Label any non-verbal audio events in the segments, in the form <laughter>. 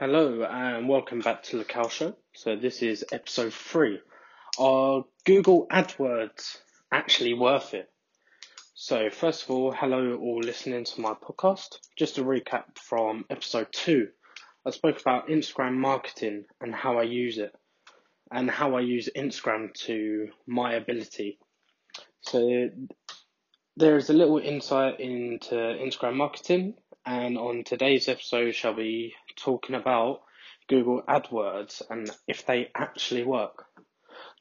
Hello and welcome back to the Cal Show. So this is episode three. Are Google AdWords actually worth it? So first of all, hello all listening to my podcast. Just a recap from episode two. I spoke about Instagram marketing and how I use it and how I use Instagram to my ability. So there is a little insight into Instagram marketing and on today's episode shall be talking about Google AdWords and if they actually work.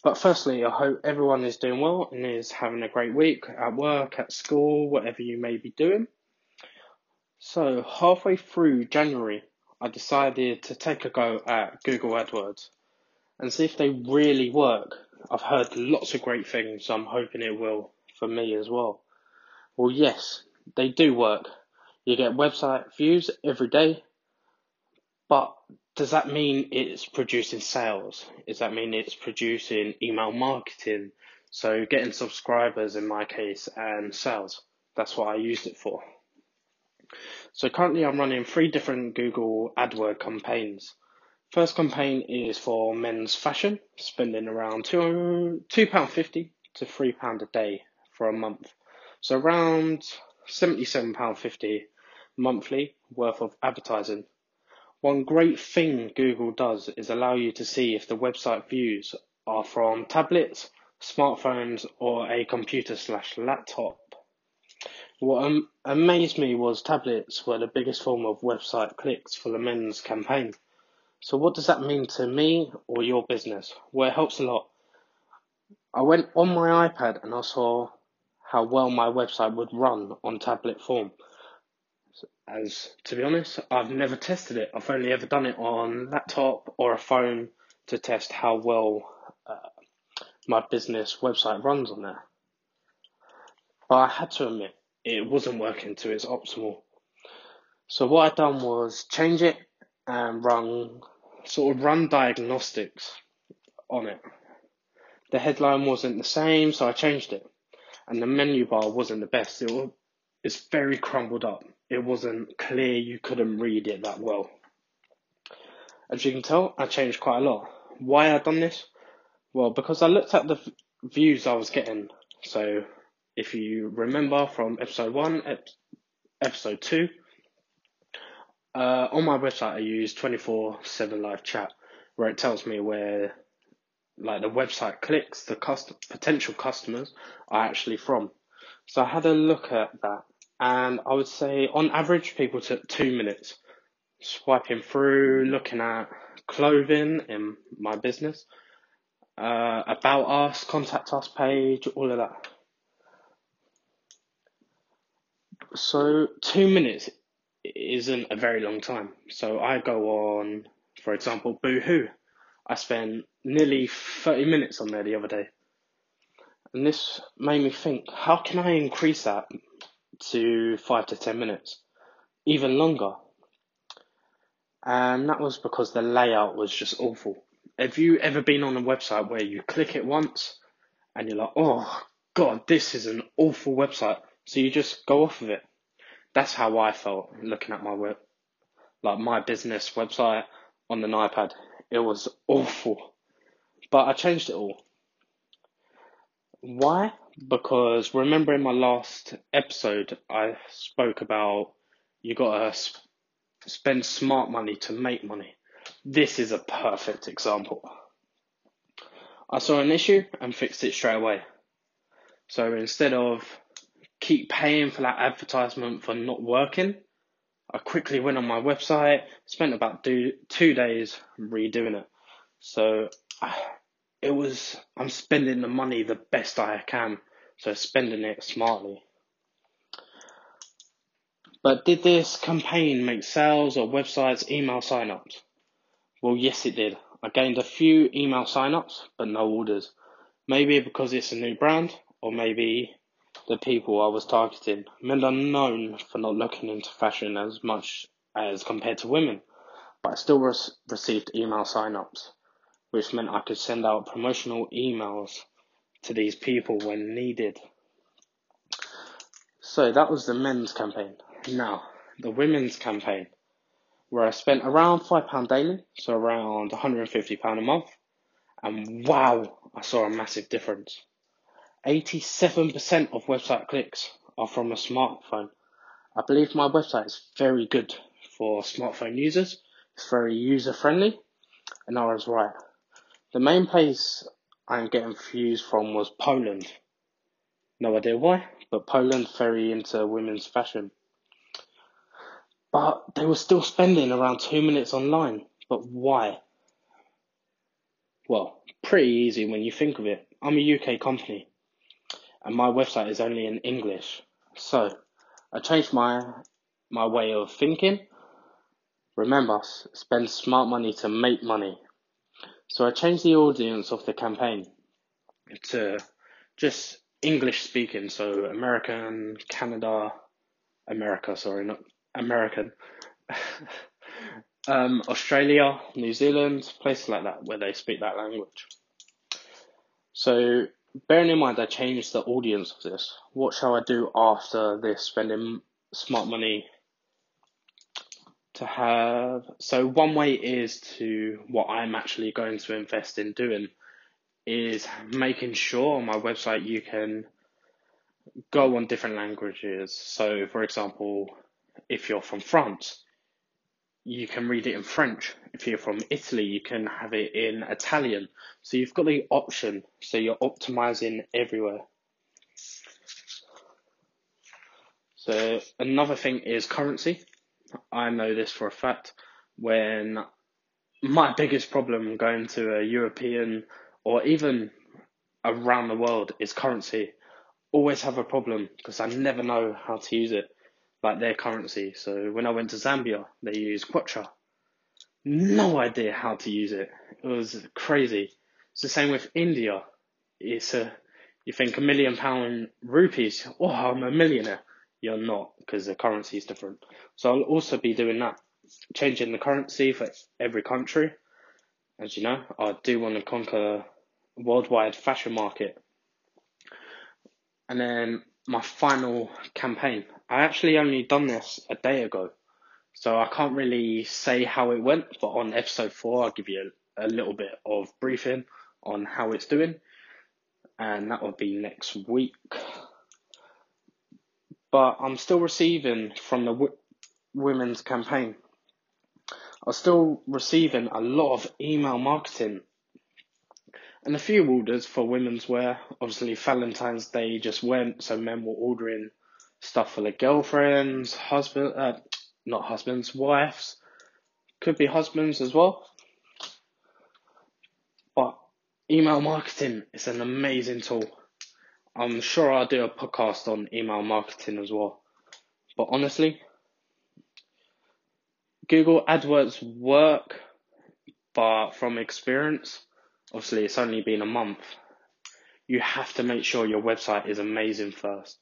But firstly, I hope everyone is doing well and is having a great week at work, at school, whatever you may be doing. So, halfway through January, I decided to take a go at Google AdWords and see if they really work. I've heard lots of great things, so I'm hoping it will for me as well. Well, yes, they do work. You get website views every day, but does that mean it's producing sales? Does that mean it's producing email marketing? So getting subscribers in my case and sales. That's what I used it for. So currently I'm running three different Google AdWord campaigns. First campaign is for men's fashion, spending around two two pound fifty to three pound a day for a month. So around seventy seven pound fifty monthly worth of advertising. One great thing Google does is allow you to see if the website views are from tablets, smartphones, or a computer slash laptop. What um, amazed me was tablets were the biggest form of website clicks for the men's campaign. So what does that mean to me or your business? Well, it helps a lot. I went on my iPad and I saw how well my website would run on tablet form as to be honest, I've never tested it. I've only ever done it on laptop or a phone to test how well uh, my business website runs on there. But I had to admit it wasn't working to its optimal. So what I done was change it and run sort of run diagnostics on it. The headline wasn't the same, so I changed it, and the menu bar wasn't the best. It was, it's very crumbled up it wasn't clear, you couldn't read it that well. As you can tell, I changed quite a lot. Why I done this? Well, because I looked at the views I was getting. So, if you remember from episode one, ep- episode two, uh, on my website I use 24/7 live chat, where it tells me where, like the website clicks the cust- potential customers are actually from. So I had a look at that and I would say on average people took two minutes swiping through, looking at clothing in my business, uh, about us, contact us page, all of that. So two minutes isn't a very long time. So I go on, for example, Boohoo. I spent nearly 30 minutes on there the other day. And this made me think, how can I increase that to five to ten minutes, even longer. And that was because the layout was just awful. Have you ever been on a website where you click it once and you're like, oh god, this is an awful website, so you just go off of it? That's how I felt looking at my web, like my business website on an iPad. It was awful, but I changed it all. Why? Because remember in my last episode, I spoke about you gotta sp- spend smart money to make money. This is a perfect example. I saw an issue and fixed it straight away. So instead of keep paying for that advertisement for not working, I quickly went on my website, spent about do, two days redoing it. So ah, it was I'm spending the money the best I can, so spending it smartly. But did this campaign make sales or websites email signups? Well, yes, it did. I gained a few email signups, but no orders. Maybe because it's a new brand, or maybe the people I was targeting. Men are known for not looking into fashion as much as compared to women, but I still received email signups which meant I could send out promotional emails to these people when needed. So that was the men's campaign. Now, the women's campaign. where I spent around £5 daily, so around £150 a month. And wow, I saw a massive difference. 87% of website clicks are from a smartphone. I believe my website is very good for smartphone users. It's very user friendly, and I was right. The main place I'm getting views from was Poland. No idea why, but Poland's very into women's fashion. But they were still spending around two minutes online. But why? Well, pretty easy when you think of it. I'm a UK company and my website is only in English. So I changed my my way of thinking. Remember, spend smart money to make money. So I changed the audience of the campaign to just English speaking, so American, Canada, America, sorry, not American, <laughs> um, Australia, New Zealand, places like that where they speak that language. So, bearing in mind I changed the audience of this, what shall I do after this spending smart money to have? So, one way is to what I'm actually going to invest in doing is making sure on my website you can go on different languages. So, for example, if you're from France, you can read it in French. If you're from Italy, you can have it in Italian. So you've got the option. So you're optimizing everywhere. So another thing is currency. I know this for a fact. When my biggest problem going to a European or even around the world is currency. Always have a problem because I never know how to use it like their currency. So when I went to Zambia, they use Kwacha. No idea how to use it. It was crazy. It's the same with India. It's a, you think a million pound rupees, oh, I'm a millionaire. You're not because the currency is different. So I'll also be doing that, changing the currency for every country. As you know, I do want to conquer worldwide fashion market. And then my final campaign. I actually only done this a day ago, so I can't really say how it went. But on episode four, I'll give you a, a little bit of briefing on how it's doing, and that will be next week. But I'm still receiving from the w- women's campaign. I'm still receiving a lot of email marketing and a few orders for women's wear. Obviously, Valentine's Day just went, so men were ordering stuff for their girlfriends, husband, uh, not husbands, wives, could be husbands as well. But email marketing is an amazing tool. I'm sure I'll do a podcast on email marketing as well. But honestly, Google AdWords work, but from experience, obviously it's only been a month. You have to make sure your website is amazing first.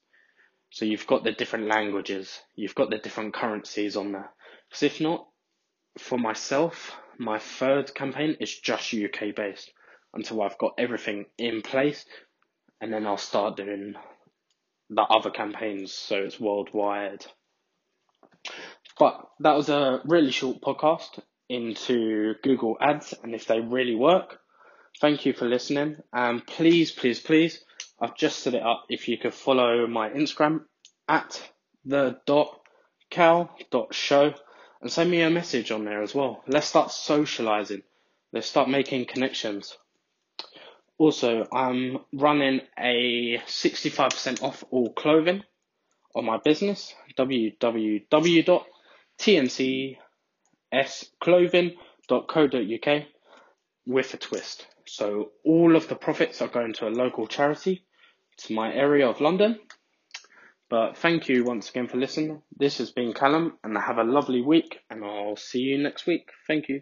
So you've got the different languages, you've got the different currencies on there. Because if not, for myself, my third campaign is just UK based until I've got everything in place, and then I'll start doing the other campaigns so it's worldwide. But that was a really short podcast into Google Ads and if they really work. Thank you for listening and please, please, please I've just set it up. If you could follow my Instagram at the dot cal dot show and send me a message on there as well. Let's start socializing. Let's start making connections. Also, I'm running a 65% off all clothing on my business, www.tandcsclothing.co.uk with a twist. So all of the profits are going to a local charity to my area of London. But thank you once again for listening. This has been Callum, and have a lovely week, and I'll see you next week. Thank you.